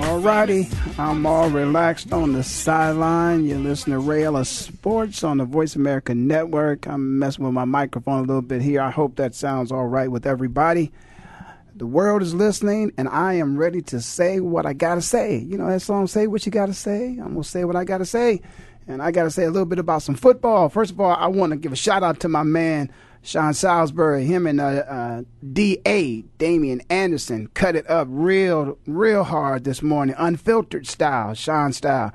Alrighty, I'm all relaxed on the sideline. You're listening to Ray Ellis Sports on the Voice America Network. I'm messing with my microphone a little bit here. I hope that sounds all right with everybody. The world is listening, and I am ready to say what I gotta say. You know that song, "Say What You Gotta Say." I'm gonna say what I gotta say, and I gotta say a little bit about some football. First of all, I want to give a shout out to my man Sean Salisbury, him and uh, uh, D.A. Damian Anderson cut it up real, real hard this morning, unfiltered style, Sean style.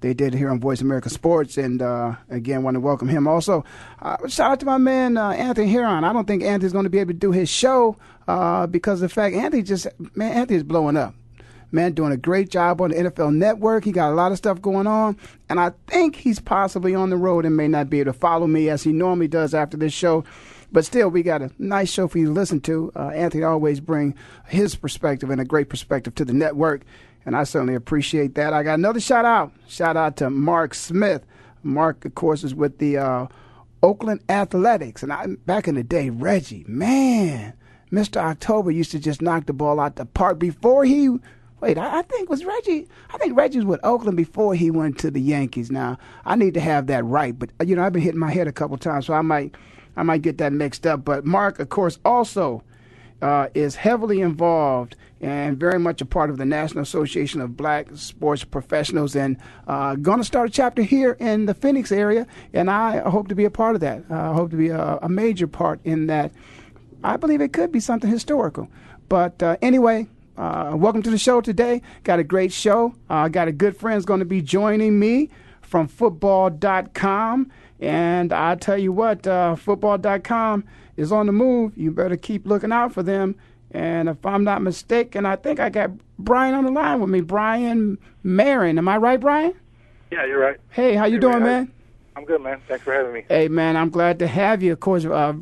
They did it here on Voice America Sports, and uh, again, want to welcome him. Also, uh, shout out to my man uh, Anthony Heron. I don't think Anthony's going to be able to do his show uh, because of the fact Anthony just man, Anthony's blowing up man, doing a great job on the NFL Network. He got a lot of stuff going on, and I think he's possibly on the road and may not be able to follow me as he normally does after this show. But still, we got a nice show for you to listen to. Uh, Anthony always bring his perspective and a great perspective to the network, and I certainly appreciate that. I got another shout out. Shout out to Mark Smith. Mark, of course, is with the uh, Oakland Athletics, and I, back in the day, Reggie, man, Mr. October used to just knock the ball out the park before he Wait, I, I, think was Reggie. I think Reggie was with Oakland before he went to the Yankees. Now I need to have that right, but you know I've been hitting my head a couple times, so I might, I might get that mixed up. But Mark, of course, also uh, is heavily involved and very much a part of the National Association of Black Sports Professionals, and uh, going to start a chapter here in the Phoenix area, and I hope to be a part of that. Uh, I hope to be a, a major part in that. I believe it could be something historical. But uh, anyway, uh, welcome to the show today. Got a great show. I uh, got a good friend's going to be joining me from football.com. And I tell you what, uh, football.com is on the move. You better keep looking out for them. And if I'm not mistaken, I think I got Brian on the line with me, Brian Marin. Am I right, Brian? Yeah, you're right. Hey, how you hey, doing, man? I'm good, man. Thanks for having me. Hey, man, I'm glad to have you. Of course, uh,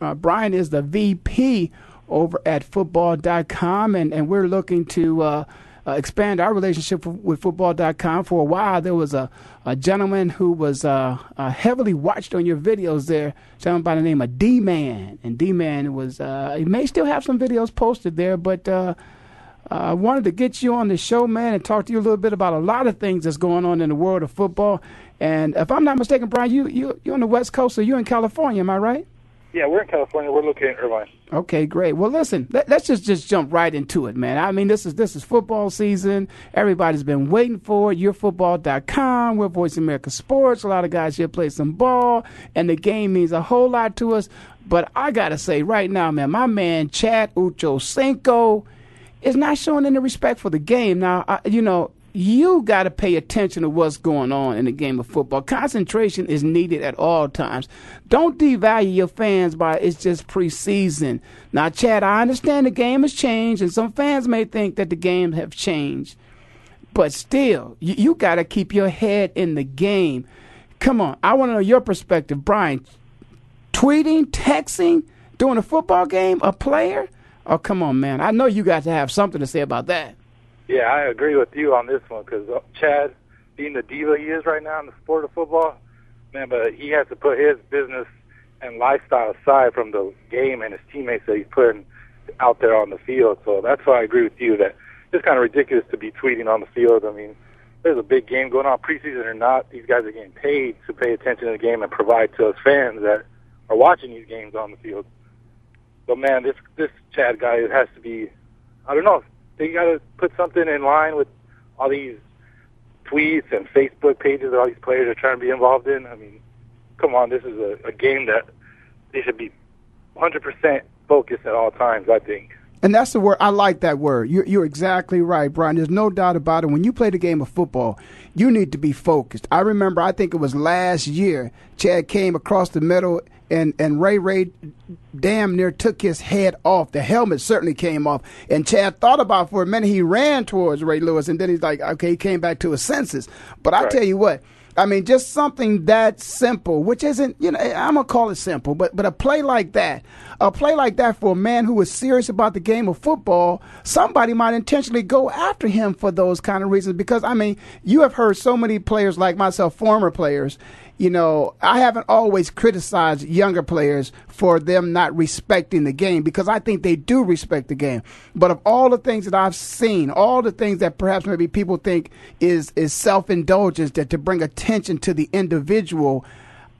uh, Brian is the VP over at football.com, and, and we're looking to uh, uh, expand our relationship with football.com. For a while, there was a, a gentleman who was uh, uh heavily watched on your videos there, someone by the name of D Man. And D Man was, uh, he may still have some videos posted there, but uh, I wanted to get you on the show, man, and talk to you a little bit about a lot of things that's going on in the world of football. And if I'm not mistaken, Brian, you, you, you're on the West Coast, so you're in California, am I right? Yeah, we're in California. We're located in Irvine. Okay, great. Well, listen, let, us just just jump right into it, man. I mean, this is this is football season. Everybody's been waiting for it. YourFootball.com. We're Voice America Sports. A lot of guys here play some ball, and the game means a whole lot to us. But I gotta say, right now, man, my man Chad Ochocinco is not showing any respect for the game. Now, I, you know, you got to pay attention to what's going on in the game of football. Concentration is needed at all times. Don't devalue your fans by it's just preseason. Now, Chad, I understand the game has changed, and some fans may think that the game have changed, but still, you, you got to keep your head in the game. Come on, I want to know your perspective, Brian. Tweeting, texting during a football game, a player? Oh, come on, man. I know you got to have something to say about that. Yeah, I agree with you on this one because uh, Chad, being the diva he is right now in the sport of football, man, but he has to put his business and lifestyle aside from the game and his teammates that he's putting out there on the field. So that's why I agree with you that it's kind of ridiculous to be tweeting on the field. I mean, there's a big game going on, preseason or not. These guys are getting paid to pay attention to the game and provide to us fans that are watching these games on the field. But man, this this Chad guy has to be, I don't know, they got to put something in line with all these tweets and Facebook pages that all these players are trying to be involved in. I mean, come on, this is a, a game that they should be 100% focused at all times. I think. And that's the word. I like that word. You're, you're exactly right, Brian. There's no doubt about it. When you play the game of football, you need to be focused. I remember, I think it was last year, Chad came across the middle and, and Ray Ray damn near took his head off. The helmet certainly came off. And Chad thought about for a minute. He ran towards Ray Lewis, and then he's like, okay, he came back to his senses. But I tell you what, I mean, just something that simple, which isn't, you know, I'm gonna call it simple, but but a play like that, a play like that for a man who is serious about the game of football, somebody might intentionally go after him for those kind of reasons. Because I mean, you have heard so many players like myself, former players, you know, I haven't always criticized younger players for them not respecting the game because I think they do respect the game. But of all the things that I've seen, all the things that perhaps maybe people think is is self indulgence that to bring attention to the individual,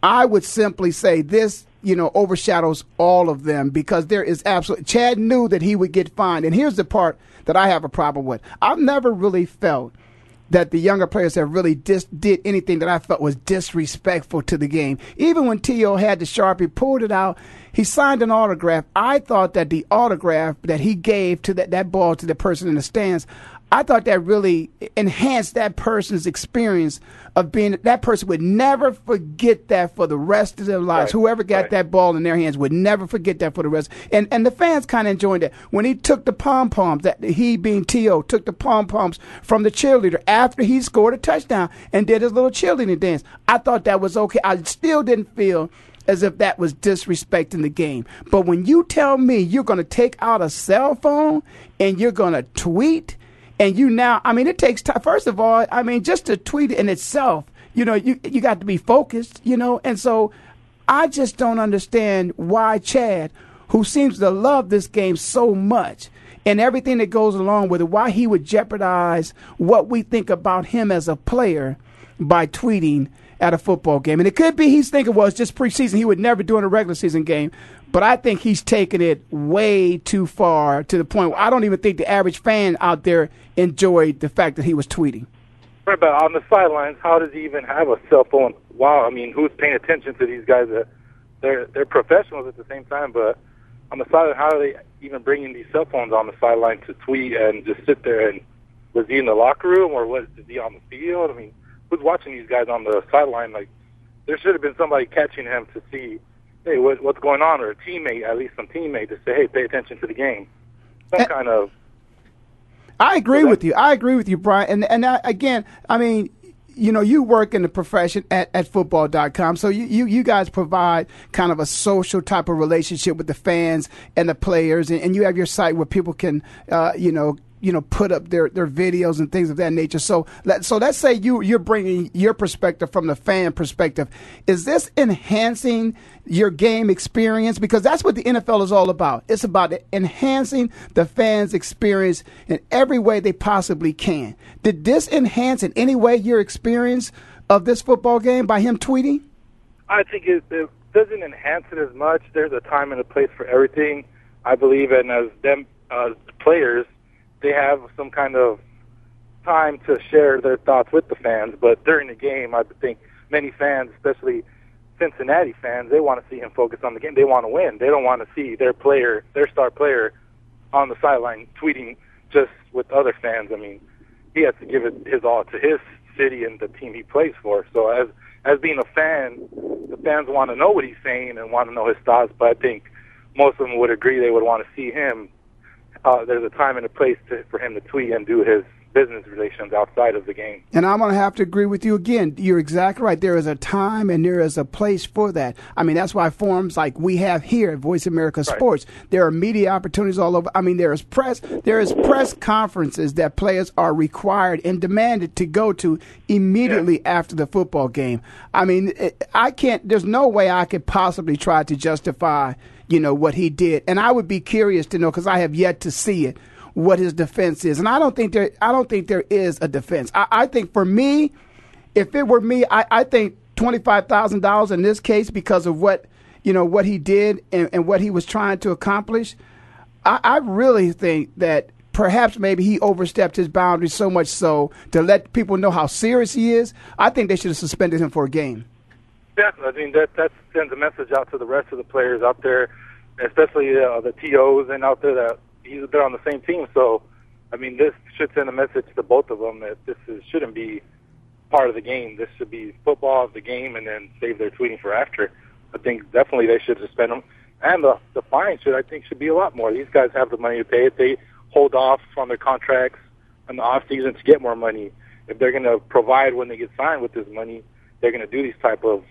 I would simply say this you know, overshadows all of them because there is absolutely. Chad knew that he would get fined. And here's the part that I have a problem with. I've never really felt that the younger players have really dis- did anything that I felt was disrespectful to the game. Even when T.O. had the Sharpie, pulled it out, he signed an autograph. I thought that the autograph that he gave to that, that ball to the person in the stands, I thought that really enhanced that person's experience of being that person would never forget that for the rest of their lives. Right. Whoever got right. that ball in their hands would never forget that for the rest. And and the fans kind of enjoyed that when he took the pom poms. That he being T.O. took the pom poms from the cheerleader after he scored a touchdown and did his little cheerleading dance. I thought that was okay. I still didn't feel as if that was disrespecting the game. But when you tell me you're going to take out a cell phone and you're going to tweet and you now, I mean, it takes time. First of all, I mean, just to tweet in itself, you know, you you got to be focused, you know, and so I just don't understand why Chad, who seems to love this game so much and everything that goes along with it, why he would jeopardize what we think about him as a player by tweeting at a football game. And it could be he's thinking, well, it's just preseason. He would never do in a regular season game. But I think he's taken it way too far to the point where I don't even think the average fan out there enjoyed the fact that he was tweeting. Right, but on the sidelines, how does he even have a cell phone? Wow, I mean, who's paying attention to these guys? That they're they're professionals at the same time, but on the sideline, how are they even bringing these cell phones on the sideline to tweet and just sit there? And was he in the locker room or was he on the field? I mean, who's watching these guys on the sideline? Like, there should have been somebody catching him to see hey, what, what's going on, or a teammate, at least some teammate, to say, hey, pay attention to the game. Some and, kind of. I agree with you. I agree with you, Brian. And and I, again, I mean, you know, you work in the profession at, at football.com. So you, you, you guys provide kind of a social type of relationship with the fans and the players. And, and you have your site where people can, uh, you know, you know put up their their videos and things of that nature. So let so let's say you you're bringing your perspective from the fan perspective. Is this enhancing your game experience because that's what the NFL is all about. It's about enhancing the fans' experience in every way they possibly can. Did this enhance in any way your experience of this football game by him tweeting? I think it, it doesn't enhance it as much. There's a time and a place for everything. I believe, and as them uh, players, they have some kind of time to share their thoughts with the fans. But during the game, I think many fans, especially Cincinnati fans, they want to see him focus on the game. They want to win. They don't want to see their player, their star player, on the sideline tweeting just with other fans. I mean, he has to give it his all to his city and the team he plays for. So as as being a fan, the fans want to know what he's saying and want to know his thoughts. But I think most of them would agree they would want to see him uh, there's a time and a place to, for him to tweet and do his business relations outside of the game. And I'm going to have to agree with you again. You're exactly right. There is a time and there is a place for that. I mean, that's why forums like we have here at Voice America right. Sports, there are media opportunities all over. I mean, there is press, there is press conferences that players are required and demanded to go to immediately yeah. after the football game. I mean, I can't, there's no way I could possibly try to justify you know, what he did. And I would be curious to know because I have yet to see it what his defense is. And I don't think there I don't think there is a defense. I, I think for me, if it were me, I, I think twenty five thousand dollars in this case because of what you know what he did and, and what he was trying to accomplish. I, I really think that perhaps maybe he overstepped his boundaries so much so to let people know how serious he is. I think they should have suspended him for a game. Yeah, I mean that that sends a message out to the rest of the players out there, especially uh, the tos and out there that he's they're on the same team. So, I mean, this should send a message to both of them that this is, shouldn't be part of the game. This should be football of the game, and then save their tweeting for after. I think definitely they should suspend them, and the the fine should I think should be a lot more. These guys have the money to pay it. They hold off on their contracts in the off season to get more money. If they're going to provide when they get signed with this money, they're going to do these type of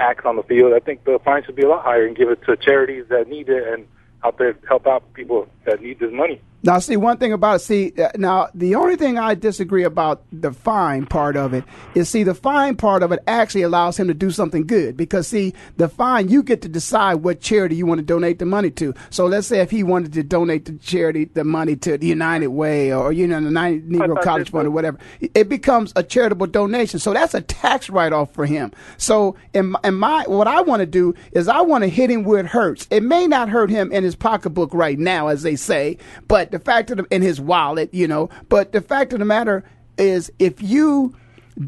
acts on the field. I think the fine should be a lot higher and give it to charities that need it and out there help out people that need this money. Now, see, one thing about it, see, uh, now the only thing I disagree about the fine part of it is, see, the fine part of it actually allows him to do something good because, see, the fine, you get to decide what charity you want to donate the money to. So let's say if he wanted to donate the charity, the money to the United Way or, you know, the Negro College Fund or whatever, it becomes a charitable donation. So that's a tax write off for him. So, in, in my, what I want to do is I want to hit him where it hurts. It may not hurt him in his pocketbook right now, as they say, but the fact of the, in his wallet, you know. But the fact of the matter is, if you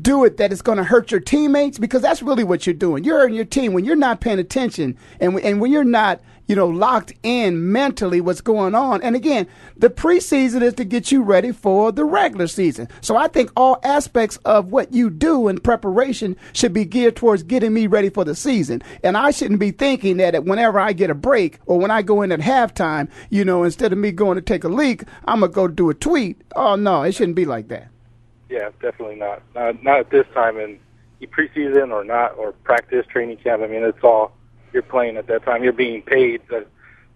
do it that it's going to hurt your teammates because that's really what you're doing. You're hurting your team when you're not paying attention and and when you're not you know locked in mentally what's going on. And again, the preseason is to get you ready for the regular season. So I think all aspects of what you do in preparation should be geared towards getting me ready for the season. And I shouldn't be thinking that whenever I get a break or when I go in at halftime, you know, instead of me going to take a leak, I'm gonna go do a tweet. Oh no, it shouldn't be like that. Yeah, definitely not. Not not at this time in preseason or not or practice training camp. I mean, it's all you're playing at that time. You're being paid to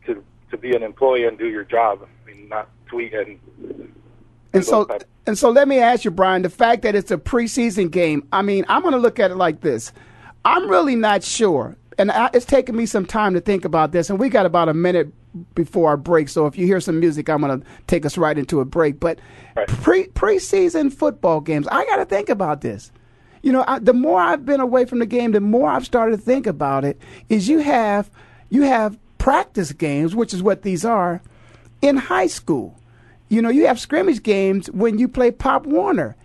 to, to be an employee and do your job. I mean, not tweet and. And so, and so, let me ask you, Brian. The fact that it's a preseason game, I mean, I'm going to look at it like this. I'm really not sure, and I, it's taken me some time to think about this. And we got about a minute before our break. So if you hear some music, I'm going to take us right into a break. But right. pre preseason football games, I got to think about this. You know, I, the more I've been away from the game, the more I've started to think about it. Is you have you have practice games, which is what these are, in high school. You know, you have scrimmage games when you play Pop Warner.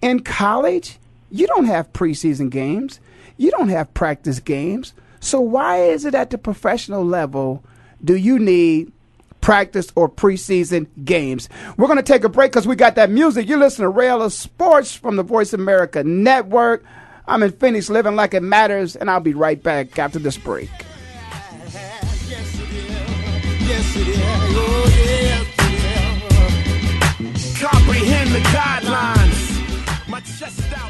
In college, you don't have preseason games. You don't have practice games. So why is it at the professional level? do you need practice or preseason games? We're going to take a break because we got that music. You listen to Ray Ellis Sports from the Voice America Network. I'm in Phoenix, living like it matters, and I'll be right back after this break. Comprehend the guidelines. My chest out,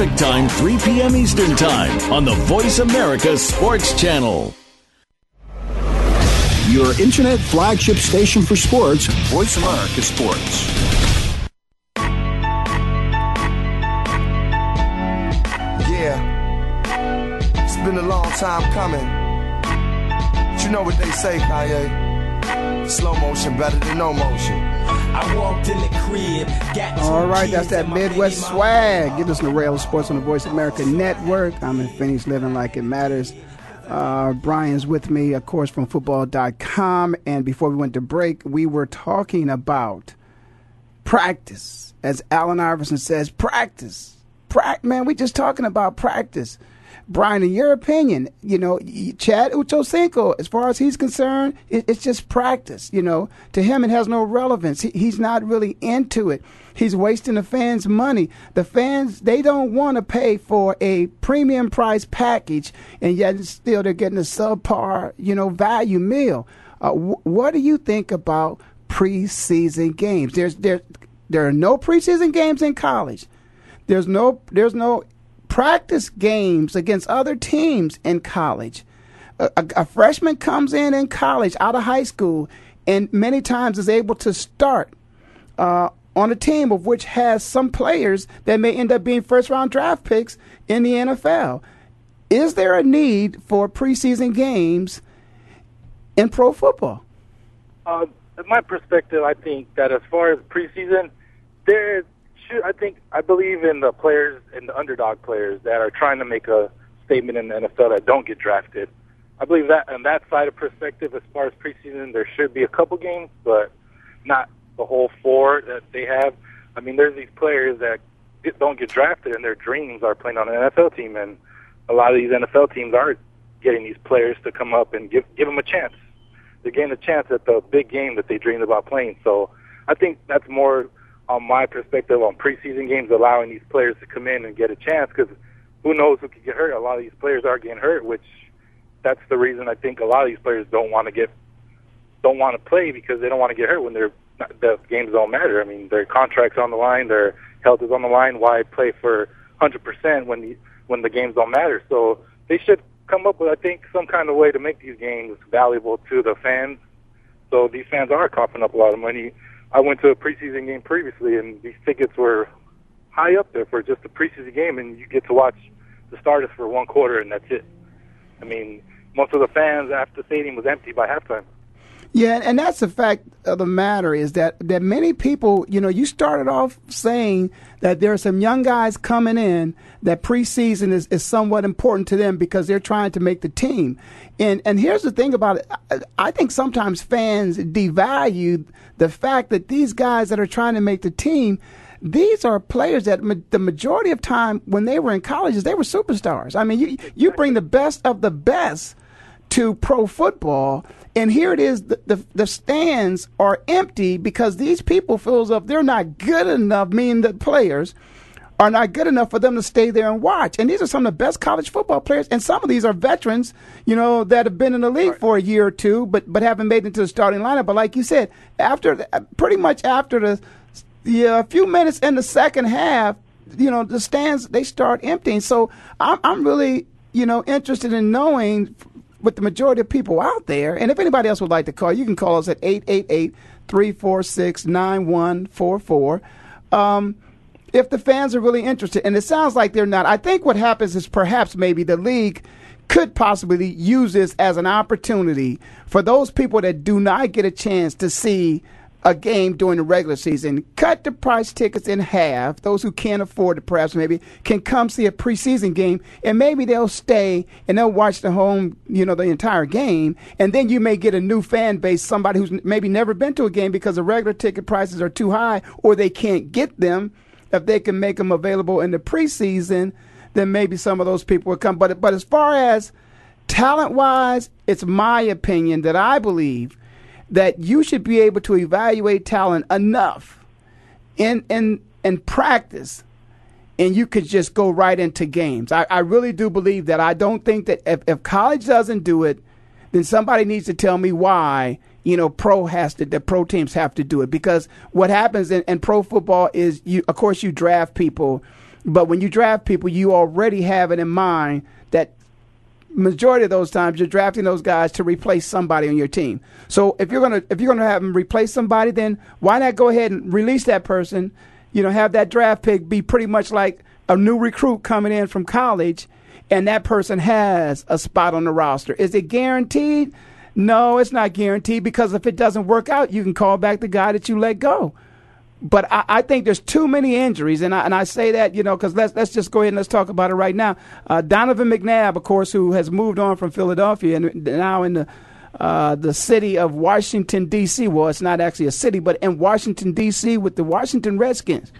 Time, 3 p.m. Eastern Time on the Voice America Sports Channel. Your internet flagship station for sports, Voice America Sports. Yeah, it's been a long time coming. But you know what they say, Kanye? Slow motion better than no motion. I walked in the crib, got All right, that's that Midwest swag. Get us to Rail Sports on the Voice America Network. I'm in Phoenix, living like it matters. Uh, Brian's with me, of course, from football.com. And before we went to break, we were talking about practice. As Allen Iverson says, practice. Pra- man, We're just talking about practice. Brian, in your opinion, you know, Chad Ochocinco, as far as he's concerned, it, it's just practice. You know, to him it has no relevance. He, he's not really into it. He's wasting the fans' money. The fans they don't want to pay for a premium price package, and yet still they're getting a subpar, you know, value meal. Uh, wh- what do you think about preseason games? There's there there are no preseason games in college. There's no there's no practice games against other teams in college. A, a, a, freshman comes in in college out of high school and many times is able to start uh, on a team of which has some players that may end up being first round draft picks in the NFL. Is there a need for preseason games in pro football? Uh, my perspective, I think that as far as preseason, there I think I believe in the players in the underdog players that are trying to make a statement in the NFL that don't get drafted. I believe that on that side of perspective, as far as preseason, there should be a couple games, but not the whole four that they have. I mean, there's these players that don't get drafted, and their dreams are playing on an NFL team, and a lot of these NFL teams are getting these players to come up and give give them a chance. They're getting a chance at the big game that they dreamed about playing. So I think that's more on my perspective on preseason games, allowing these players to come in and get a chance because who knows who could get hurt. A lot of these players are getting hurt, which that's the reason I think a lot of these players don't want to get don't want to play because they don't want to get hurt when their the games don't matter. I mean, their contracts on the line, their health is on the line. Why play for 100% when the when the games don't matter? So they should come up with, I think, some kind of way to make these games valuable to the fans. So these fans are coughing up a lot of money I went to a preseason game previously, and these tickets were high up there for just a preseason game, and you get to watch the starters for one quarter, and that's it. I mean, most of the fans after the stadium was empty by halftime. Yeah, and that's the fact of the matter is that that many people, you know, you started off saying that there are some young guys coming in that preseason is, is somewhat important to them because they're trying to make the team. And and here's the thing about it. I think sometimes fans devalue the fact that these guys that are trying to make the team these are players that ma- the majority of time when they were in colleges they were superstars. I mean, you you bring the best of the best to pro football. And here it is, the, the, the stands are empty because these people feels up they're not good enough, meaning the players are not good enough for them to stay there and watch. And these are some of the best college football players, and some of these are veterans, you know, that have been in the league right. for a year or two, but but haven't made it into the starting lineup. But like you said, after the, pretty much after the yeah, a few minutes in the second half, you know, the stands they start emptying. So I'm I'm really you know interested in knowing with the majority of people out there. And if anybody else would like to call, you can call us at 888 346 9144. Um, if the fans are really interested, and it sounds like they're not, I think what happens is perhaps maybe the league could possibly use this as an opportunity for those people that do not get a chance to see a game during the regular season, cut the price tickets in half. Those who can't afford it, perhaps maybe, can come see a preseason game, and maybe they'll stay and they'll watch the home, you know, the entire game. And then you may get a new fan base, somebody who's maybe never been to a game because the regular ticket prices are too high or they can't get them. if they can make them available in the preseason, then maybe some of those people would come. But but as far as talent wise, it's my opinion that I believe that you should be able to evaluate talent enough in in in practice and you could just go right into games. I, I really do believe that. I don't think that if, if college doesn't do it, then somebody needs to tell me why you know, pro has to, the pro teams have to do it because what happens in, in, pro football is you, of course, you draft people, but when you draft people, you already have it in mind majority of those times you're drafting those guys to replace somebody on your team. So if you're gonna if you're gonna have them replace somebody, then why not go ahead and release that person? You know, have that draft pick be pretty much like a new recruit coming in from college, and that person has a spot on the roster. Is it guaranteed? No, it's not guaranteed because if it doesn't work out, you can call back the guy that you let go. But I, I think there's too many injuries, and I, and I say that you know because let's let's just go ahead and let's talk about it right now. Uh, Donovan McNabb, of course, who has moved on from Philadelphia and now in the uh, the city of Washington D.C. Well, it's not actually a city, but in Washington D.C. with the Washington Redskins,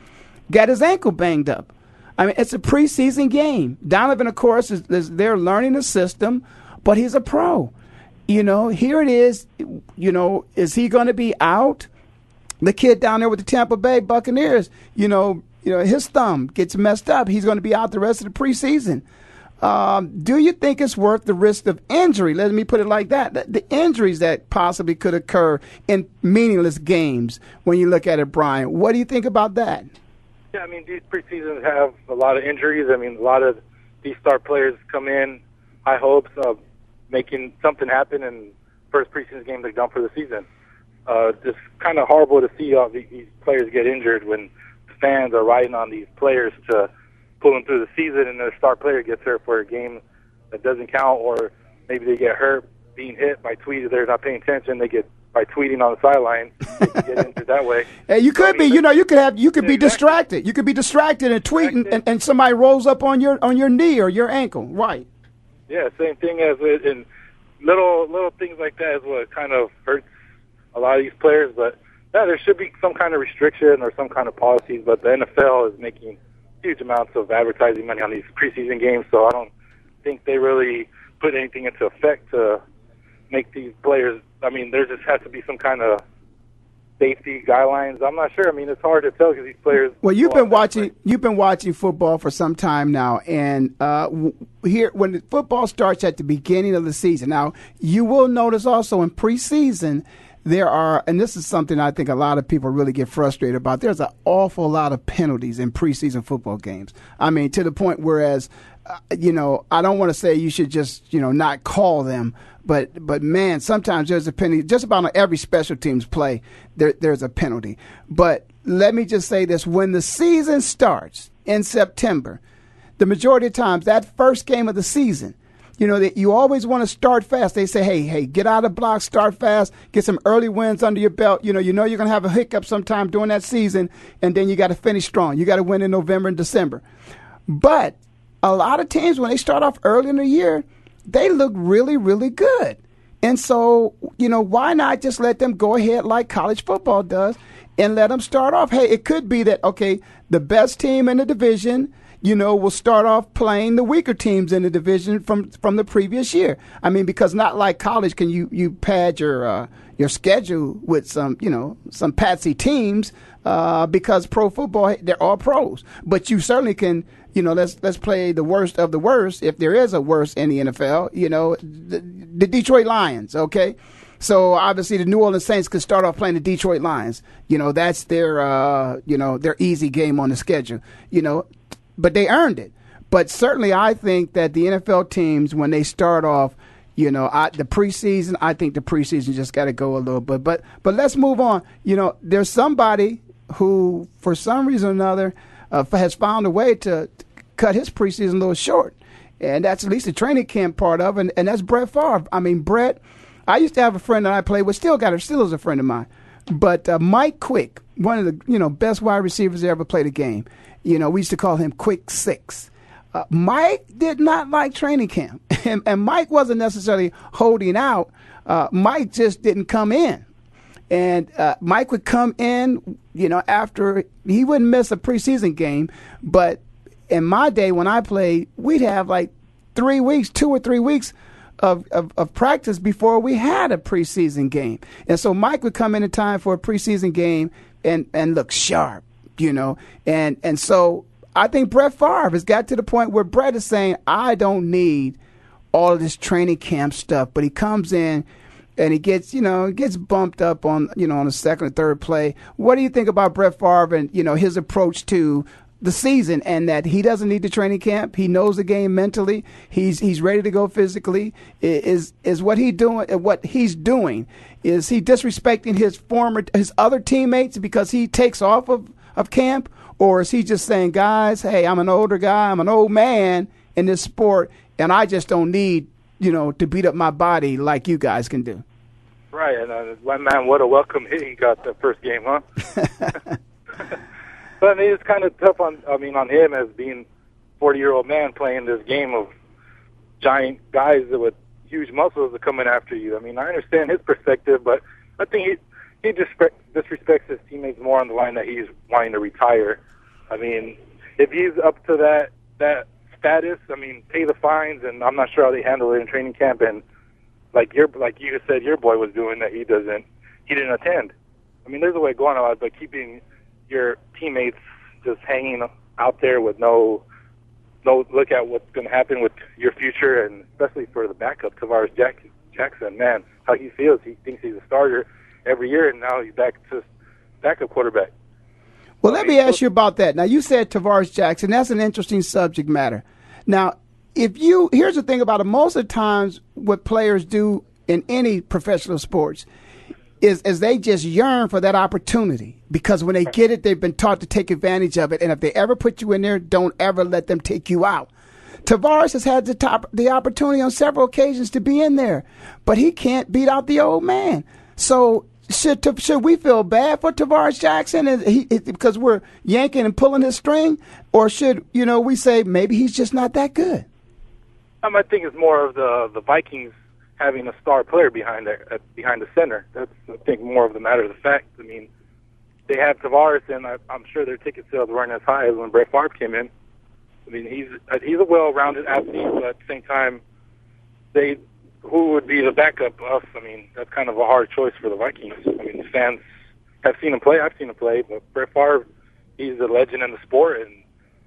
got his ankle banged up. I mean, it's a preseason game. Donovan, of course, is, is they're learning the system, but he's a pro you know, here it is. You know, is he going to be out? The kid down there with the Tampa Bay Buccaneers, you know, you know, his thumb gets messed up. He's going to be out the rest of the preseason. Um, do you think it's worth the risk of injury? Let me put it like that. The, the, injuries that possibly could occur in meaningless games when you look at it, Brian. What do you think about that? Yeah, I mean, these preseasons have a lot of injuries. I mean, a lot of these star players come in high hopes. of making something happen in first preseason game they've done for the season. Uh, just kind of horrible to see all these players get injured when the fans are riding on these players to pull them through the season, and their star player gets hurt for a game that doesn't count, or maybe they get hurt being hit by tweeting they're not paying attention. They get by tweeting on the sideline, get injured that way. Hey, you could so, be, you know, you could have, you could yeah, be exactly. distracted. You could be distracted and tweeting, and, and somebody rolls up on your on your knee or your ankle, right? Yeah, same thing as it, and little little things like that is what kind of hurts a lot of these players. But yeah, there should be some kind of restriction or some kind of policies. But the NFL is making huge amounts of advertising money on these preseason games, so I don't think they really put anything into effect to make these players. I mean, there just has to be some kind of safety guidelines. I'm not sure. I mean, it's hard to tell because these players. Well, you've been watching. You've been watching football for some time now, and uh, here when the football starts at the beginning of the season. Now, you will notice also in preseason there are, and this is something I think a lot of people really get frustrated about. There's an awful lot of penalties in preseason football games. I mean, to the point whereas, uh, you know, I don't want to say you should just, you know, not call them, but but man, sometimes there's a penalty. Just about on every special teams play, there, there's a penalty. But let me just say this: when the season starts in September, the majority of times that first game of the season, you know that you always want to start fast. They say, hey, hey, get out of blocks, start fast, get some early wins under your belt. You know, you know you're gonna have a hiccup sometime during that season, and then you got to finish strong. You got to win in November and December. But a lot of teams when they start off early in the year they look really, really good. And so, you know, why not just let them go ahead like college football does and let them start off? Hey, it could be that, okay, the best team in the division, you know, will start off playing the weaker teams in the division from from the previous year. I mean, because not like college can you you pad your uh, your schedule with some you know some patsy teams uh, because pro football they're all pros, but you certainly can you know, let's let's play the worst of the worst, if there is a worst in the NFL. You know, the, the Detroit Lions. Okay, so obviously the New Orleans Saints could start off playing the Detroit Lions. You know, that's their uh, you know their easy game on the schedule. You know, but they earned it. But certainly, I think that the NFL teams when they start off. You know, I, the preseason. I think the preseason just got to go a little bit. But but let's move on. You know, there's somebody who, for some reason or another, uh, has found a way to cut his preseason a little short. And that's at least the training camp part of. And, and that's Brett Favre. I mean, Brett, I used to have a friend that I played with, still got her, still is a friend of mine. But uh, Mike Quick, one of the you know best wide receivers that ever played a game. You know, we used to call him Quick Six. Uh, Mike did not like training camp, and, and Mike wasn't necessarily holding out. Uh, Mike just didn't come in And uh, Mike would come in, you know, after he wouldn't miss a preseason game, but in my day when I played, we'd have like three weeks, two or three weeks of, of, of, practice before we had a preseason game. And so Mike would come in in time for a preseason game and, and look sharp, you know. And and so I think Brett Favre has got to the point where Brett is saying, I don't need all of this training camp stuff, but he comes in and he gets, you know, gets bumped up on, you know, on the second or third play. What do you think about Brett Favre and, you know, his approach to the season and that he doesn't need the training camp. He knows the game mentally. He's he's ready to go physically. Is is what he doing? Uh, what he's doing is he disrespecting his former his other teammates because he takes off of of camp, or is he just saying, guys, hey, I'm an older guy, I'm an old man in this sport, and I just don't need you know to beat up my body like you guys can do. Right, and uh, one man, what a welcome hit he got the first game, huh? But I mean, it's kind of tough on. I mean, on him as being forty year old man playing this game of giant guys with huge muscles that coming after you. I mean, I understand his perspective, but I think he disrespect, disrespects his teammates more on the line that he's wanting to retire. I mean, if he's up to that that status, I mean, pay the fines, and I'm not sure how they handle it in training camp. And like your like you said, your boy was doing that. He doesn't. He didn't attend. I mean, there's a way going about it, but keeping your teammates just hanging out there with no no look at what's going to happen with your future, and especially for the backup Tarvaris Jack, Jackson. Man, how he feels. He thinks he's a starter every year, and now he's back to backup quarterback. Well, let me ask you about that. Now, you said Tarvaris Jackson. That's an interesting subject matter. Now, if you here's the thing about it. Most of the times, what players do in any professional sports is is they just yearn for that opportunity because when they get it, they've been taught to take advantage of it. And if they ever put you in there, don't ever let them take you out. Tarvaris has had the top the opportunity on several occasions to be in there, but he can't beat out the old man. So should should we feel bad for Tarvaris Jackson he, because we're yanking and pulling his string, or should you know we say maybe he's just not that good? Um, I think it's more of the the Vikings having a star player behind there, uh, behind the center. That's I think more of the matter of the fact. I mean, they have Tarvaris, and I, I'm sure their ticket sales weren't as high as when Brett Favre came in. I mean, he's uh, he's a well-rounded athlete, but at the same time, they who would be the backup? Us. I mean, that's kind of a hard choice for the Vikings. I mean, the fans have seen him play. I've seen him play, but Brett Favre, he's a legend in the sport, and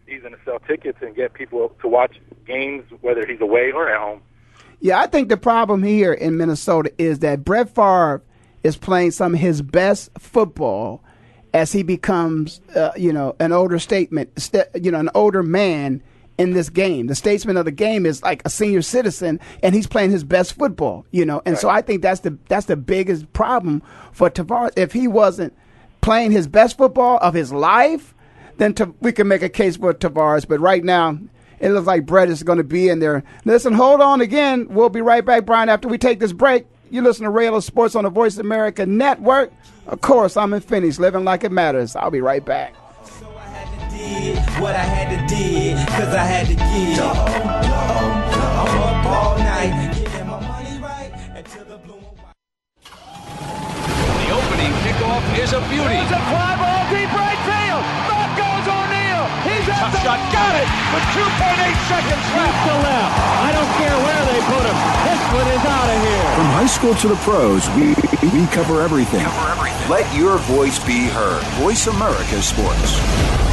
he's going to sell tickets and get people to watch games, whether he's away or at home. Yeah, I think the problem here in Minnesota is that Brett Favre is playing some of his best football as he becomes, uh, you know, an older statement, st- you know, an older man in this game. The statesman of the game is like a senior citizen, and he's playing his best football, you know. And right. so I think that's the that's the biggest problem for Tarvaris. If he wasn't playing his best football of his life, then to, we can make a case for Tarvaris. But right now, it looks like Brett is going to be in there. Listen, hold on again. We'll be right back, Brian, after we take this break. You listen to Ray Ellis Sports on the Voice America Network. Of course, I'm in Phoenix, living like it matters. I'll be right back. What I had to do, cause I had to give. I'm up all night, getting my money right until the bloom. The opening kickoff is a beauty. It's a fly ball deep right field. Back goes O'Neal. He's at the shot. Got it with 2.8 seconds left. to left. I don't care where they put him. This one is out of here. From high school to the pros, we, we cover everything. Cover everything. Let your voice be heard. Voice America Sports.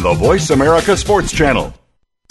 on the Voice America Sports Channel.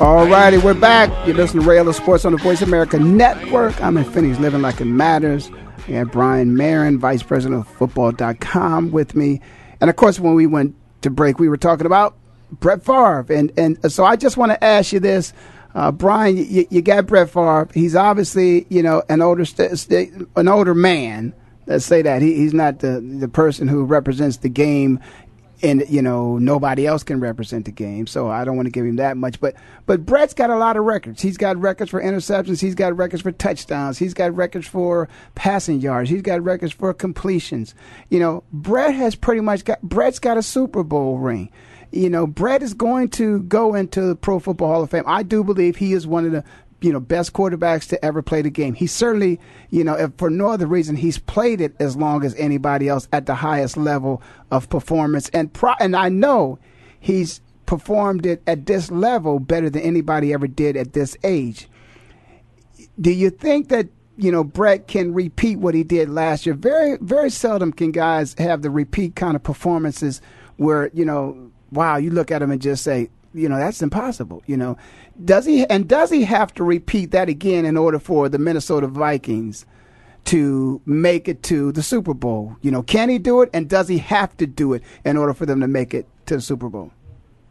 All righty, we're back. You're listening to Ray Ellis Sports on the Voice America Network. I'm in Phoenix, living like it matters. Got Brian Marin, Vice President of Football.com, with me. And of course, when we went to break, we were talking about Brett Favre. And, and so I just want to ask you this. Uh, Brian, you, you got Brett Favre. He's obviously, you know, an older st- st- an older man. Let's say that he, he's not the the person who represents the game, and you know nobody else can represent the game. So I don't want to give him that much. But but Brett's got a lot of records. He's got records for interceptions. He's got records for touchdowns. He's got records for passing yards. He's got records for completions. You know, Brett has pretty much got Brett's got a Super Bowl ring you know, Brett is going to go into the Pro Football Hall of Fame. I do believe he is one of the you know best quarterbacks to ever play the game. He certainly, you know, if for no other reason, he's played it as long as anybody else at the highest level of performance. And pro- and I know he's performed it at this level better than anybody ever did at this age. Do you think that you know Brett can repeat what he did last year? Very very seldom can guys have the repeat kind of performances where you know wow, you look at him and just say, you know, that's impossible. You know, does he and does he have to repeat that again in order for the Minnesota Vikings to make it to the Super Bowl? You know, can he do it, and does he have to do it in order for them to make it to the Super Bowl?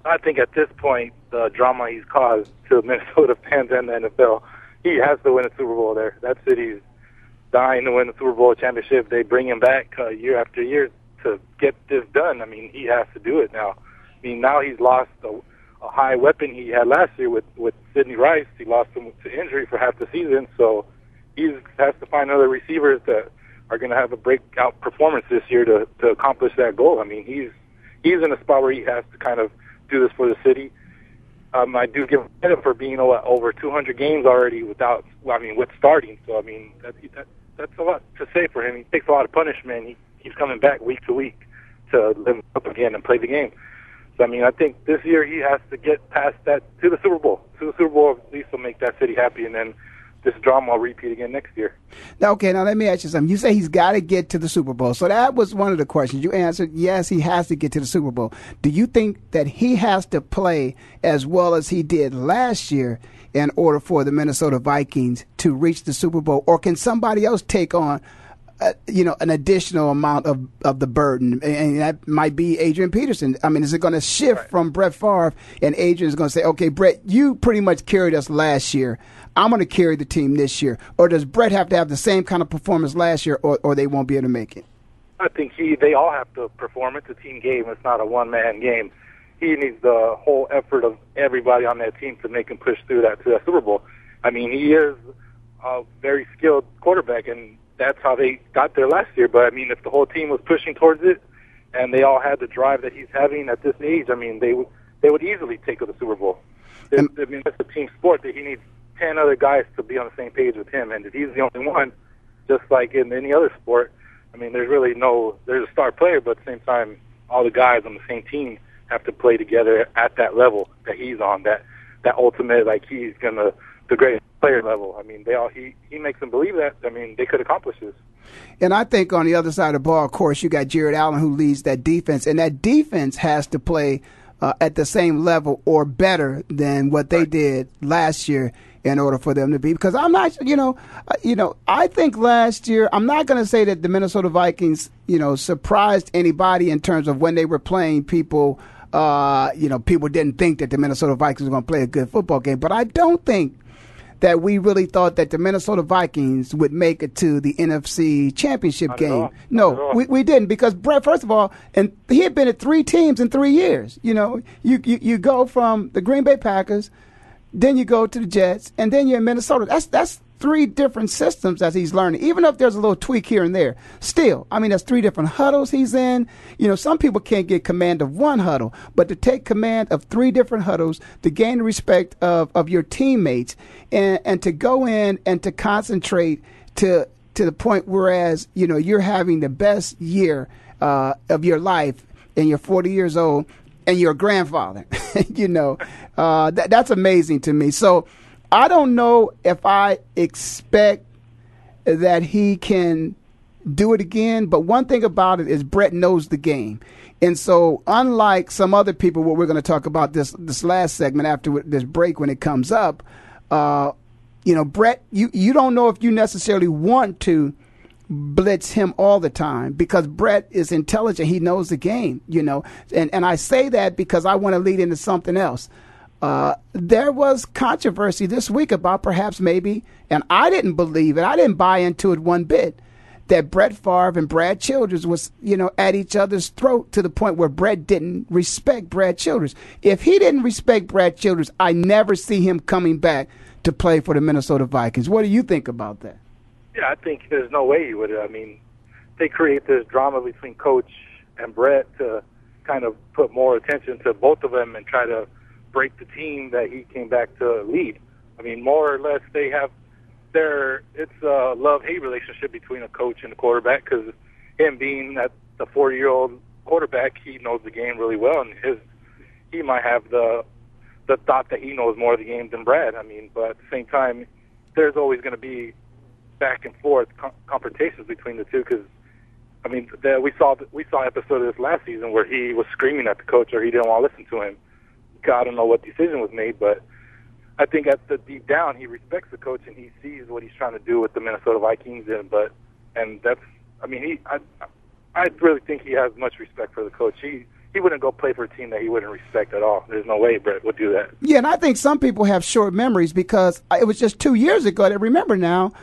I think at this point, the drama he's caused to Minnesota fans and the NFL, he has to win a Super Bowl there. That city's dying to win the Super Bowl championship. They bring him back uh, year after year to get this done. I mean, he has to do it now. I mean, now he's lost a, a high weapon he had last year with with Sidney Rice. He lost him to injury for half the season, so he has to find other receivers that are going to have a breakout performance this year to to accomplish that goal. I mean, he's he's in a spot where he has to kind of do this for the city. Um, I do give him credit for being over 200 games already without, I mean, with starting. So I mean, that, that that's a lot to say for him. He takes a lot of punishment. He keeps coming back week to week to live up again and play the game. So, I mean, I think this year he has to get past that to the Super Bowl. To the Super Bowl, at least will make that city happy, and then this drama will repeat again next year. Now, okay, now let me ask you something. You say he's got to get to the Super Bowl. So that was one of the questions. You answered, yes, he has to get to the Super Bowl. Do you think that he has to play as well as he did last year in order for the Minnesota Vikings to reach the Super Bowl? Or can somebody else take on uh, you know, an additional amount of, of the burden, and that might be Adrian Peterson. I mean, is it going to shift right. from Brett Favre, and Adrian's going to say, "Okay, Brett, you pretty much carried us last year. I'm going to carry the team this year," or does Brett have to have the same kind of performance last year, or, or they won't be able to make it? I think he, they all have to perform. It's a team game. It's not a one man game. he needs the whole effort of everybody on that team to make him push through that to that Super Bowl. I mean, he is a very skilled quarterback, and that's how they got there last year. But I mean, if the whole team was pushing towards it, and they all had the drive that he's having at this age, I mean, they would they would easily take to the Super Bowl. I mean, it's a team sport that he needs ten other guys to be on the same page with him, and if he's the only one, just like in any other sport, I mean, there's really no there's a star player, but at the same time, all the guys on the same team have to play together at that level that he's on. That that ultimate, like he's gonna the greatest player level. I mean, they all he he makes them believe that. I mean, they could accomplish this. And I think on the other side of the ball, of course, you got Jared Allen who leads that defense, and that defense has to play uh, at the same level or better than what they did last year in order for them to be. Because I'm not, you know, uh, you know, I think last year I'm not going to say that the Minnesota Vikings, you know, surprised anybody in terms of when they were playing people. Uh, you know, people didn't think that the Minnesota Vikings were going to play a good football game, but I don't think that we really thought that the Minnesota Vikings would make it to the NFC Championship Not game. No, we, we didn't because Brett, first of all, and he had been at three teams in three years. You know, you, you you go from the Green Bay Packers, then you go to the Jets, and then you're in Minnesota. That's that's three different systems that he's learning. Even if there's a little tweak here and there, still, I mean, there's three different huddles he's in. You know, some people can't get command of one huddle, but to take command of three different huddles, to gain the respect of, of your teammates, and and to go in and to concentrate to to the point whereas you know you're having the best year uh, of your life and you're 40 years old and you're a grandfather you know uh, that, that's amazing to me so i don't know if i expect that he can do it again but one thing about it is brett knows the game and so unlike some other people what we're going to talk about this this last segment after this break when it comes up uh, you know, Brett, you, you don't know if you necessarily want to blitz him all the time because Brett is intelligent. He knows the game, you know. And, and I say that because I want to lead into something else. Uh, there was controversy this week about perhaps maybe, and I didn't believe it, I didn't buy into it one bit, that Brett Favre and Brad Childress was, you know, at each other's throat to the point where Brett didn't respect Brad Childress. If he didn't respect Brad Childress, I never see him coming back to play for the Minnesota Vikings. What do you think about that? Yeah, I think there's no way he would. I mean, they create this drama between Coach and Brett to kind of put more attention to both of them and try to break the team that he came back to lead. I mean, more or less, they have their it's a love hate relationship between a coach and a quarterback because him being that the 40 year old quarterback, he knows the game really well, and his he might have the the thought that he knows more of the game than Brad. I mean, but at the same time, there's always going to be back and forth com- confrontations between the two because. I mean, the, we saw we saw an episode of this last season where he was screaming at the coach or he didn't want to listen to him. I don't know what decision was made, but I think at the deep down he respects the coach and he sees what he's trying to do with the Minnesota Vikings. And but and that's I mean he I I really think he has much respect for the coach. He he wouldn't go play for a team that he wouldn't respect at all. There's no way Brett would do that. Yeah, and I think some people have short memories because it was just two years ago that remember now.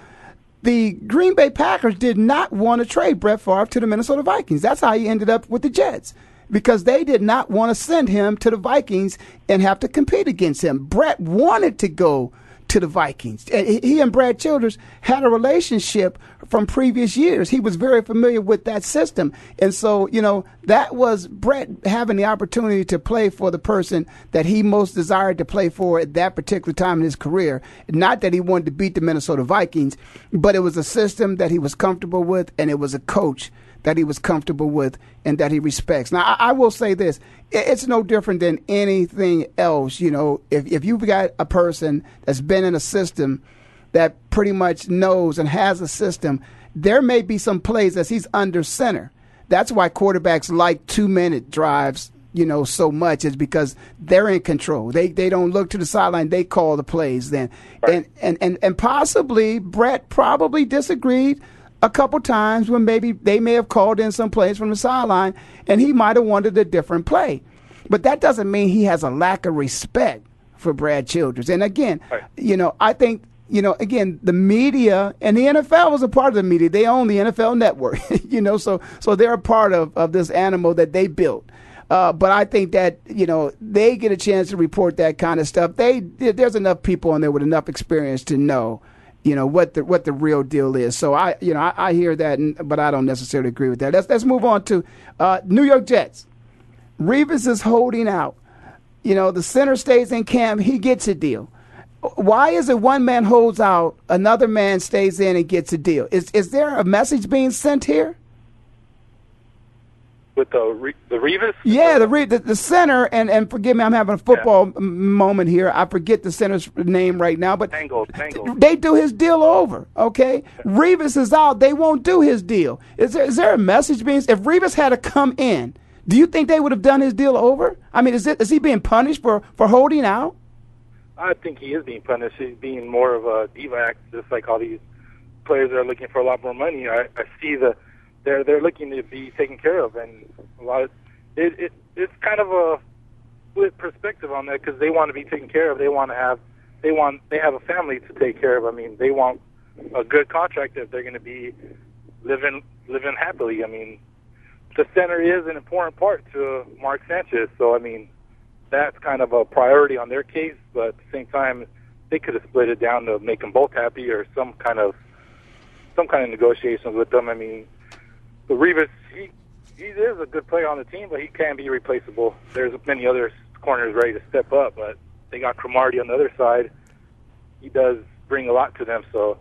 The Green Bay Packers did not want to trade Brett Favre to the Minnesota Vikings. That's how he ended up with the Jets because they did not want to send him to the Vikings and have to compete against him. Brett wanted to go to the Vikings. He and Brad Childress had a relationship from previous years. He was very familiar with that system. And so, you know, that was Brett having the opportunity to play for the person that he most desired to play for at that particular time in his career. Not that he wanted to beat the Minnesota Vikings, but it was a system that he was comfortable with and it was a coach that he was comfortable with and that he respects. Now, I, I will say this: it's no different than anything else. You know, if if you've got a person that's been in a system that pretty much knows and has a system, there may be some plays as he's under center. That's why quarterbacks like two minute drives. You know, so much is because they're in control. They they don't look to the sideline. They call the plays then, and, and and and possibly Brett probably disagreed a couple times when maybe they may have called in some plays from the sideline and he might have wanted a different play. But that doesn't mean he has a lack of respect for Brad Childress. And again, you know, I think, you know, again, the media and the NFL was a part of the media. They own the NFL network, you know, so so they're a part of, of this animal that they built. Uh, but I think that you know they get a chance to report that kind of stuff. They there's enough people on there with enough experience to know, you know what the what the real deal is. So I you know I, I hear that, but I don't necessarily agree with that. Let's let's move on to uh, New York Jets. Revis is holding out. You know the center stays in camp. He gets a deal. Why is it one man holds out, another man stays in and gets a deal? Is is there a message being sent here? With the the Revis. Yeah, the, the the center, and and forgive me, I'm having a football yeah. moment here. I forget the center's name right now, but Tangle, Tangle. they do his deal over. Okay, Revis is out. They won't do his deal. Is there is there a message being? If Revis had to come in, do you think they would have done his deal over? I mean, is it is he being punished for for holding out? I think he is being punished. He's being more of a diva act, just like all these players that are looking for a lot more money. I, I see the they're they're looking to be taken care of, and a lot of it, it it's kind of a split perspective on that because they want to be taken care of. They want to have they want they have a family to take care of. I mean, they want a good contract if they're going to be living living happily. I mean, the center is an important part to Mark Sanchez, so I mean, that's kind of a priority on their case. But at the same time, they could have split it down to make them both happy or some kind of some kind of negotiations with them. I mean, but Revis, he he is a good player on the team, but he can be replaceable. There's many other corners ready to step up, but they got Cromartie on the other side. He does bring a lot to them. So,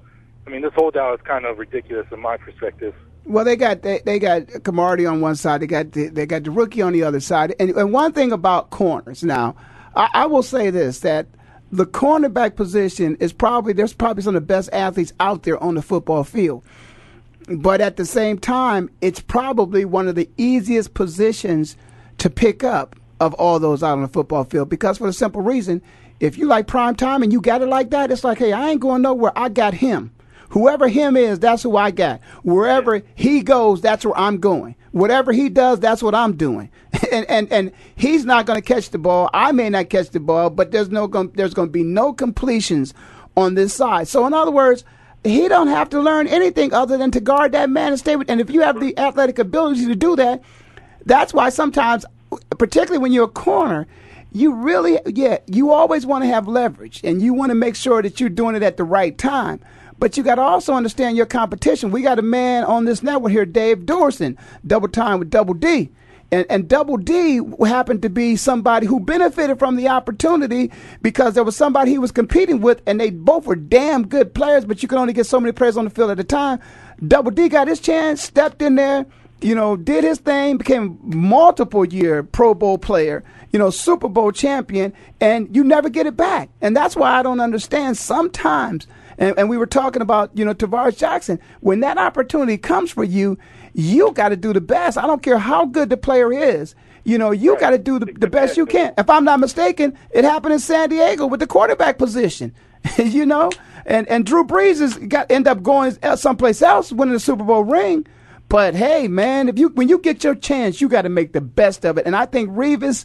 I mean, this holdout is kind of ridiculous in my perspective. Well, they got they, they got Cromartie on one side, they got the, they got the rookie on the other side, and, and one thing about corners now, I, I will say this that the cornerback position is probably there's probably some of the best athletes out there on the football field. But at the same time, it's probably one of the easiest positions to pick up of all those out on the football field because for the simple reason, if you like prime time and you got it like that, it's like, hey, I ain't going nowhere. I got him. Whoever him is, that's who I got. Wherever he goes, that's where I'm going. Whatever he does, that's what I'm doing. and and and he's not going to catch the ball. I may not catch the ball, but there's no there's going to be no completions on this side. So in other words, he don't have to learn anything other than to guard that man and stay with. And if you have the athletic ability to do that, that's why sometimes, particularly when you're a corner, you really, yeah, you always want to have leverage and you want to make sure that you're doing it at the right time. But you got to also understand your competition. We got a man on this network here, Dave Dorson, double time with Double D. And, and Double D happened to be somebody who benefited from the opportunity because there was somebody he was competing with, and they both were damn good players, but you could only get so many players on the field at a time. Double D got his chance, stepped in there, you know, did his thing, became multiple year Pro Bowl player, you know, Super Bowl champion, and you never get it back. And that's why I don't understand sometimes. And, and we were talking about, you know, Tarvaris Jackson. When that opportunity comes for you, you got to do the best. I don't care how good the player is. You know, you right. got to do the, the best you can. If I'm not mistaken, it happened in San Diego with the quarterback position. you know, and and Drew Brees has got end up going uh, someplace else, winning the Super Bowl ring. But hey, man, if you when you get your chance, you got to make the best of it. And I think Revis,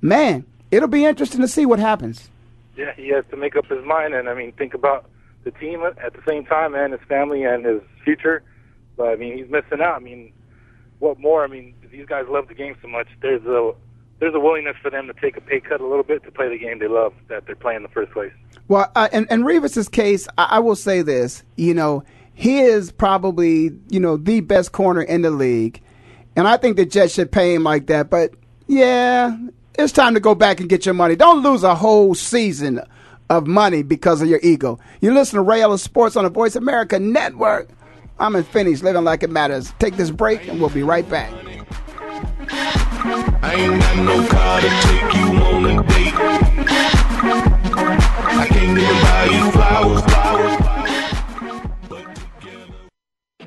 man, it'll be interesting to see what happens. Yeah, he has to make up his mind, and I mean, think about the team at the same time, and his family and his future. But I mean, he's missing out. I mean, what more? I mean, these guys love the game so much. There's a there's a willingness for them to take a pay cut a little bit to play the game they love that they're playing in the first place. Well, uh, in, in Revis's case, I, I will say this. You know, he is probably you know the best corner in the league, and I think the Jets should pay him like that. But yeah, it's time to go back and get your money. Don't lose a whole season of money because of your ego. You listen to Ray Ellis Sports on the Voice America Network. I'm in Phoenix, living like it matters. Take this break, and we'll be right back. I ain't got no car to take you on a date. I can't even buy you flowers, flowers.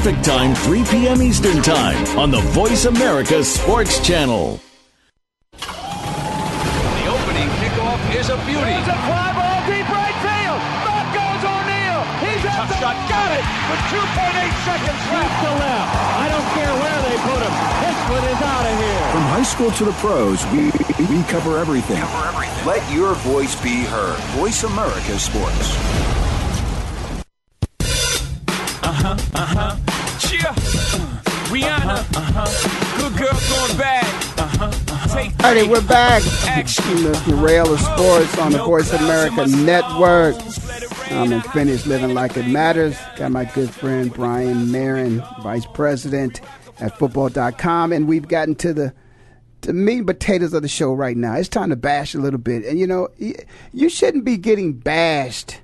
Perfect time, 3 p.m. Eastern Time on the Voice America Sports Channel. The opening kickoff is a beauty. It's a fly ball deep right field. Back goes O'Neal. He's at the shot. Got it with 2.8 seconds left. to left. I don't care where they put him. This one is out of here. From high school to the pros, we, we cover everything. Let your voice be heard. Voice America Sports. Uh-huh, uh-huh. Cheer. Uh-huh. Good girl going bad. Uh-huh. All right, we're back. The Ray Ellis Sports on the Voice America Network. I'm in Phoenix, living like it matters. Got my good friend Brian Marin, Vice President at Football.com, and we've gotten to the the meat and potatoes of the show right now. It's time to bash a little bit, and you know, you shouldn't be getting bashed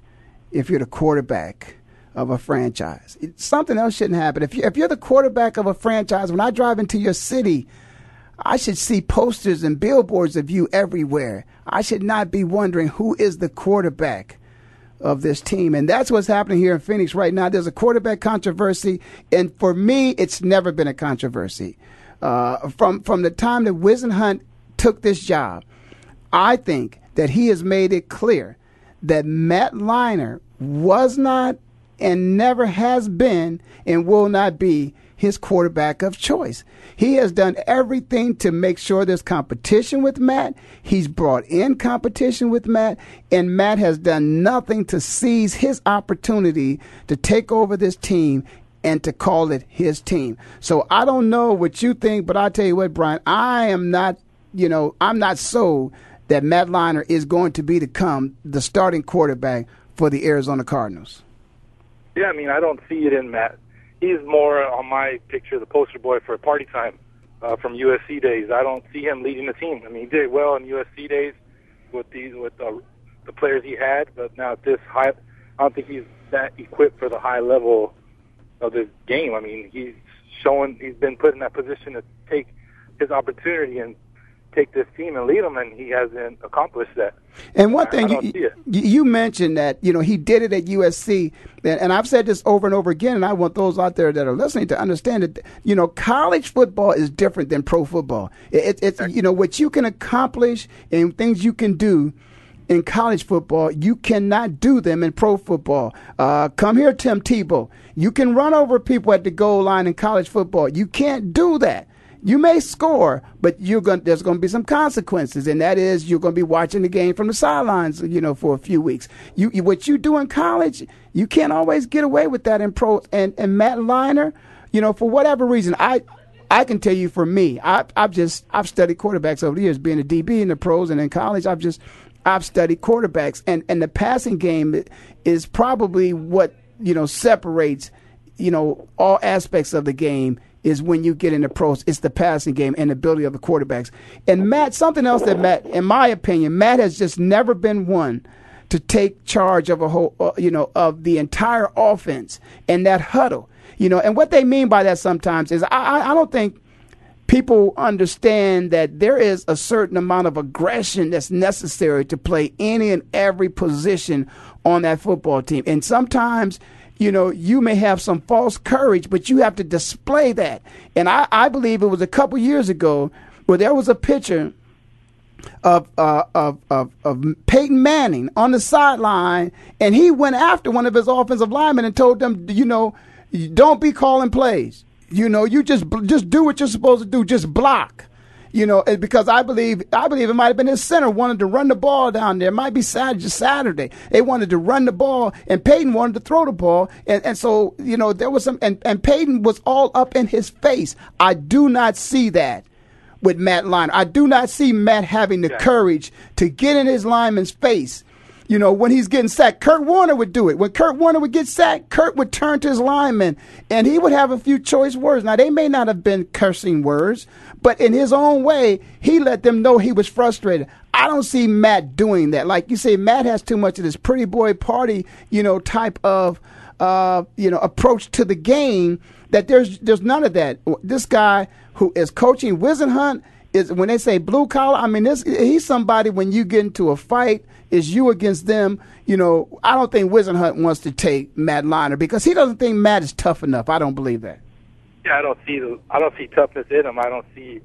if you're the quarterback of a franchise. Something else shouldn't happen. If, you, if you're the quarterback of a franchise, when I drive into your city, I should see posters and billboards of you everywhere. I should not be wondering who is the quarterback of this team. And that's what's happening here in Phoenix right now. There's a quarterback controversy. And for me, it's never been a controversy. Uh, from, from the time that Whisenhunt took this job, I think that he has made it clear that Matt Leinart was not and never has been and will not be his quarterback of choice. He has done everything to make sure there's competition with Matt. He's brought in competition with Matt, and Matt has done nothing to seize his opportunity to take over this team and to call it his team. So I don't know what you think, but I'll tell you what, Brian, I am not, you know, I'm not sold that Matt Leinart is going to be to come the starting quarterback for the Arizona Cardinals. Yeah, I mean, I don't see it in Matt. He's more on my picture, the poster boy for party time uh, from USC days. I don't see him leading the team. I mean, he did well in USC days with these with the, the players he had, but now at this high, I don't think he's that equipped for the high level of this game. I mean, he's showing he's been put in that position to take his opportunity and take this team and lead them, and he hasn't accomplished that. And one thing you, you mentioned that you know he did it at USC, and I've said this over and over again, and I want those out there that are listening to understand that you know college football is different than pro football. It, it's you know what you can accomplish and things you can do in college football, you cannot do them in pro football. Uh, come here, Tim Tebow. You can run over people at the goal line in college football. You can't do that. You may score, but you're going there's going to be some consequences, and that is you're going to be watching the game from the sidelines, you know, for a few weeks. You, you what you do in college, you can't always get away with that in pro. And and Matt Leinart, you know, for whatever reason, I I can tell you for me, I, I've just I've studied quarterbacks over the years, being a DB in the pros and in college. I've just I've studied quarterbacks, and and the passing game is probably what you know separates you know all aspects of the game is when you get in the pros. It's the passing game and the ability of the quarterbacks. And Matt, something else that Matt, in my opinion, Matt has just never been one to take charge of a whole, uh, you know, of the entire offense and that huddle. You know, and what they mean by that sometimes is I, I don't think people understand that there is a certain amount of aggression that's necessary to play any and every position on that football team. And sometimes, you know, you may have some false courage, but you have to display that. And I, I believe it was a couple years ago where there was a picture of, uh, of, of, of Peyton Manning on the sideline, and he went after one of his offensive linemen and told them, you know, don't be calling plays. You know, you just just do what you're supposed to do. Just block. You know, because I believe I believe it might have been his center wanted to run the ball down there. It might be Saturday. Saturday. They wanted to run the ball, and Peyton wanted to throw the ball, and, and so you know there was some, and, and Peyton was all up in his face. I do not see that with Matt Leinart. I do not see Matt having the courage to get in his lineman's face you know, when he's getting sacked, Kurt Warner would do it. When Kurt Warner would get sacked, Kurt would turn to his lineman and he would have a few choice words. Now, they may not have been cursing words, but in his own way, he let them know he was frustrated. I don't see Matt doing that. Like you say, Matt has too much of this pretty boy party, you know, type of, uh, you know, approach to the game that there's, there's none of that. This guy who is coaching Whisenhunt is when they say blue collar, I mean, this, he's somebody when you get into a fight – is you against them. You know, I don't think Whisenhunt wants to take Matt Leinart because he doesn't think Matt is tough enough. I don't believe that. Yeah, I don't see the I don't see toughness in him. I don't see.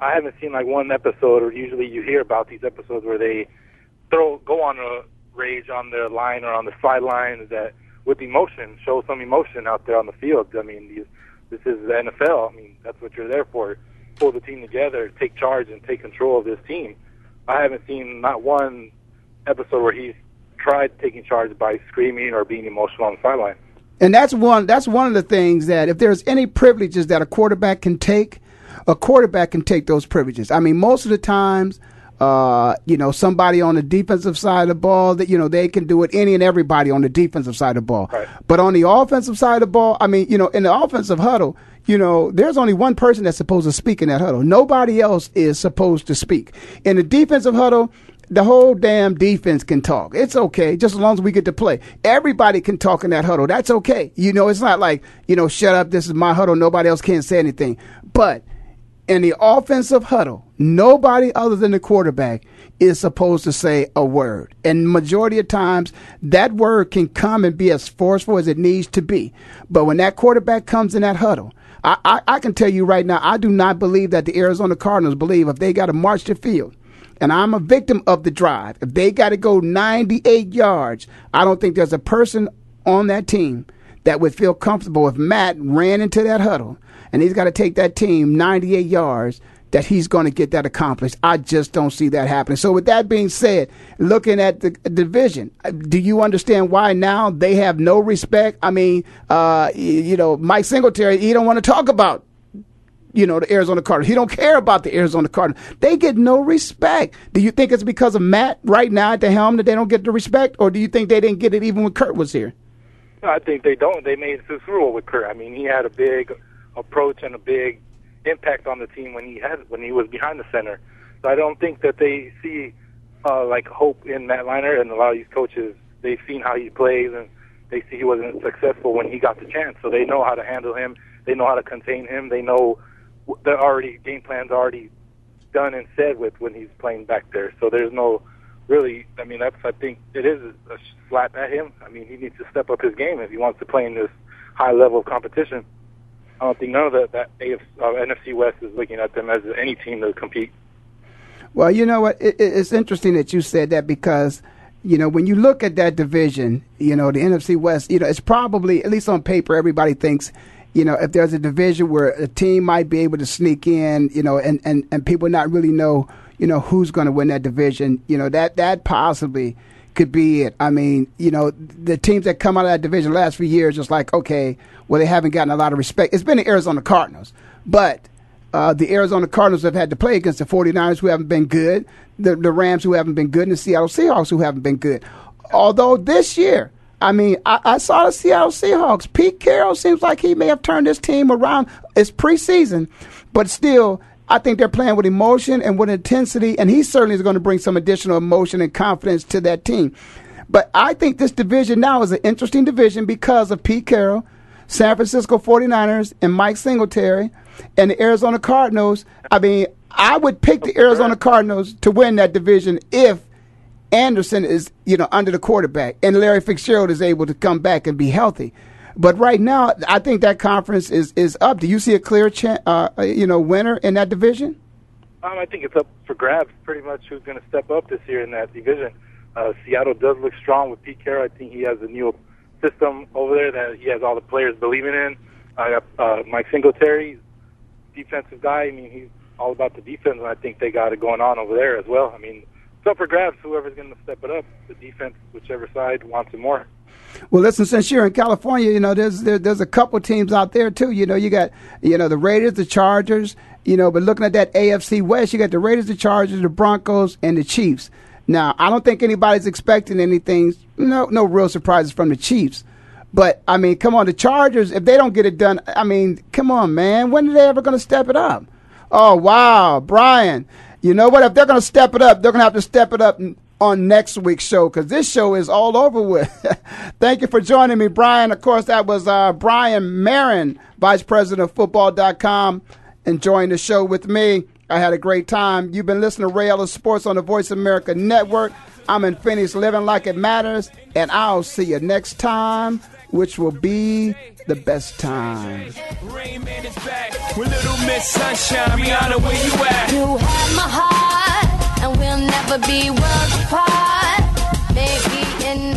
I haven't seen like one episode, or usually you hear about these episodes where they throw go on a rage on the line or on the sideline that with emotion show some emotion out there on the field. I mean, these, this is the NFL. I mean, that's what you're there for. Pull the team together, take charge, and take control of this team. I haven't seen not one episode where he's tried taking charge by screaming or being emotional on the sideline. And that's one that's one of the things that if there's any privileges that a quarterback can take, a quarterback can take those privileges. I mean, most of the times uh, you know, somebody on the defensive side of the ball that, you know, they can do it any and everybody on the defensive side of the ball. Right. But on the offensive side of the ball, I mean, you know, in the offensive huddle, you know, there's only one person that's supposed to speak in that huddle. Nobody else is supposed to speak. In the defensive huddle, the whole damn defense can talk. It's okay, just as long as we get to play. Everybody can talk in that huddle. That's okay. You know, it's not like, you know, shut up, this is my huddle, nobody else can't say anything. But in the offensive huddle, nobody other than the quarterback is supposed to say a word. And majority of times, that word can come and be as forceful as it needs to be. But when that quarterback comes in that huddle, I, I, I can tell you right now, I do not believe that the Arizona Cardinals believe if they got to march the field and I'm a victim of the drive. If they got to go 98 yards, I don't think there's a person on that team that would feel comfortable if Matt ran into that huddle and he's got to take that team 98 yards that he's going to get that accomplished. I just don't see that happening. So, with that being said, looking at the division, do you understand why now they have no respect? I mean, uh, you know, Mike Singletary, he don't want to talk about you know, the Arizona Cardinals. He don't care about the Arizona Cardinals. They get no respect. Do you think it's because of Matt right now at the helm that they don't get the respect, or do you think they didn't get it even when Kurt was here? I think they don't. They made this rule with Kurt. I mean, he had a big approach and a big impact on the team when he had when he was behind the center. So I don't think that they see uh, like hope in Matt Leinart and a lot of these coaches. They've seen how he plays and they see he wasn't successful when he got the chance. So they know how to handle him. They know how to contain him. They know the already game plan's already done and said with when he's playing back there. So there's no really. I mean, that's I think it is a slap at him. I mean, he needs to step up his game if he wants to play in this high level of competition. I don't think none of that that AFC, uh, NFC West is looking at them as any team to compete. Well, you know what? It, it's interesting that you said that because you know, when you look at that division, you know, the NFC West, you know, it's probably, at least on paper, everybody thinks you know, if there's a division where a team might be able to sneak in, you know, and, and, and people not really know, you know, who's going to win that division, you know, that, that possibly could be it. I mean, you know, the teams that come out of that division last few years, just like, okay, well, they haven't gotten a lot of respect. It's been the Arizona Cardinals, but uh, the Arizona Cardinals have had to play against the 49ers who haven't been good, the, the Rams who haven't been good, and the Seattle Seahawks who haven't been good. Although this year, I mean, I, I, saw the Seattle Seahawks. Pete Carroll seems like he may have turned this team around. It's preseason, but still, I think they're playing with emotion and with intensity, and he certainly is going to bring some additional emotion and confidence to that team. But I think this division now is an interesting division because of Pete Carroll. San Francisco 49ers and Mike Singletary and the Arizona Cardinals. I mean, I would pick the Arizona Cardinals to win that division if Anderson is, you know, under the quarterback and Larry Fitzgerald is able to come back and be healthy. But right now, I think that conference is, is up. Do you see a clear, cha- uh, you know, winner in that division? Um, I think it's up for grabs. Pretty much who's going to step up this year in that division. Uh, Seattle does look strong with Pete Carroll. I think he has a new system over there that he has all the players believing in. I got uh, Mike Singletary, defensive guy. I mean, he's all about the defense, and I think they got it going on over there as well. I mean, it's up for grabs. Whoever's going to step it up, the defense, whichever side wants it more. Well, listen, since you're in California, you know there's there, there's a couple teams out there too. You know, you got you know the Raiders, the Chargers. You know, but looking at that AFC West, you got the Raiders, the Chargers, the Broncos, and the Chiefs. Now, I don't think anybody's expecting anything. No, no real surprises from the Chiefs. But I mean, come on, the Chargers. If they don't get it done, I mean, come on, man. When are they ever going to step it up? Oh wow, Brian. You know what? If they're going to step it up, they're going to have to step it up on next week's show because this show is all over with. Thank you for joining me, Brian. Of course, that was uh, Brian Marin, Vice President of Football.com, enjoying the show with me. I had a great time. You've been listening to Ray Ellis Sports on the Voice America Network. I'm in Phoenix, living like it matters, and I'll see you next time, which will be the best time. Rainman is back with Little Miss Sunshine. Rihanna, where you at? You have my heart, and we'll never be worlds apart. Maybe in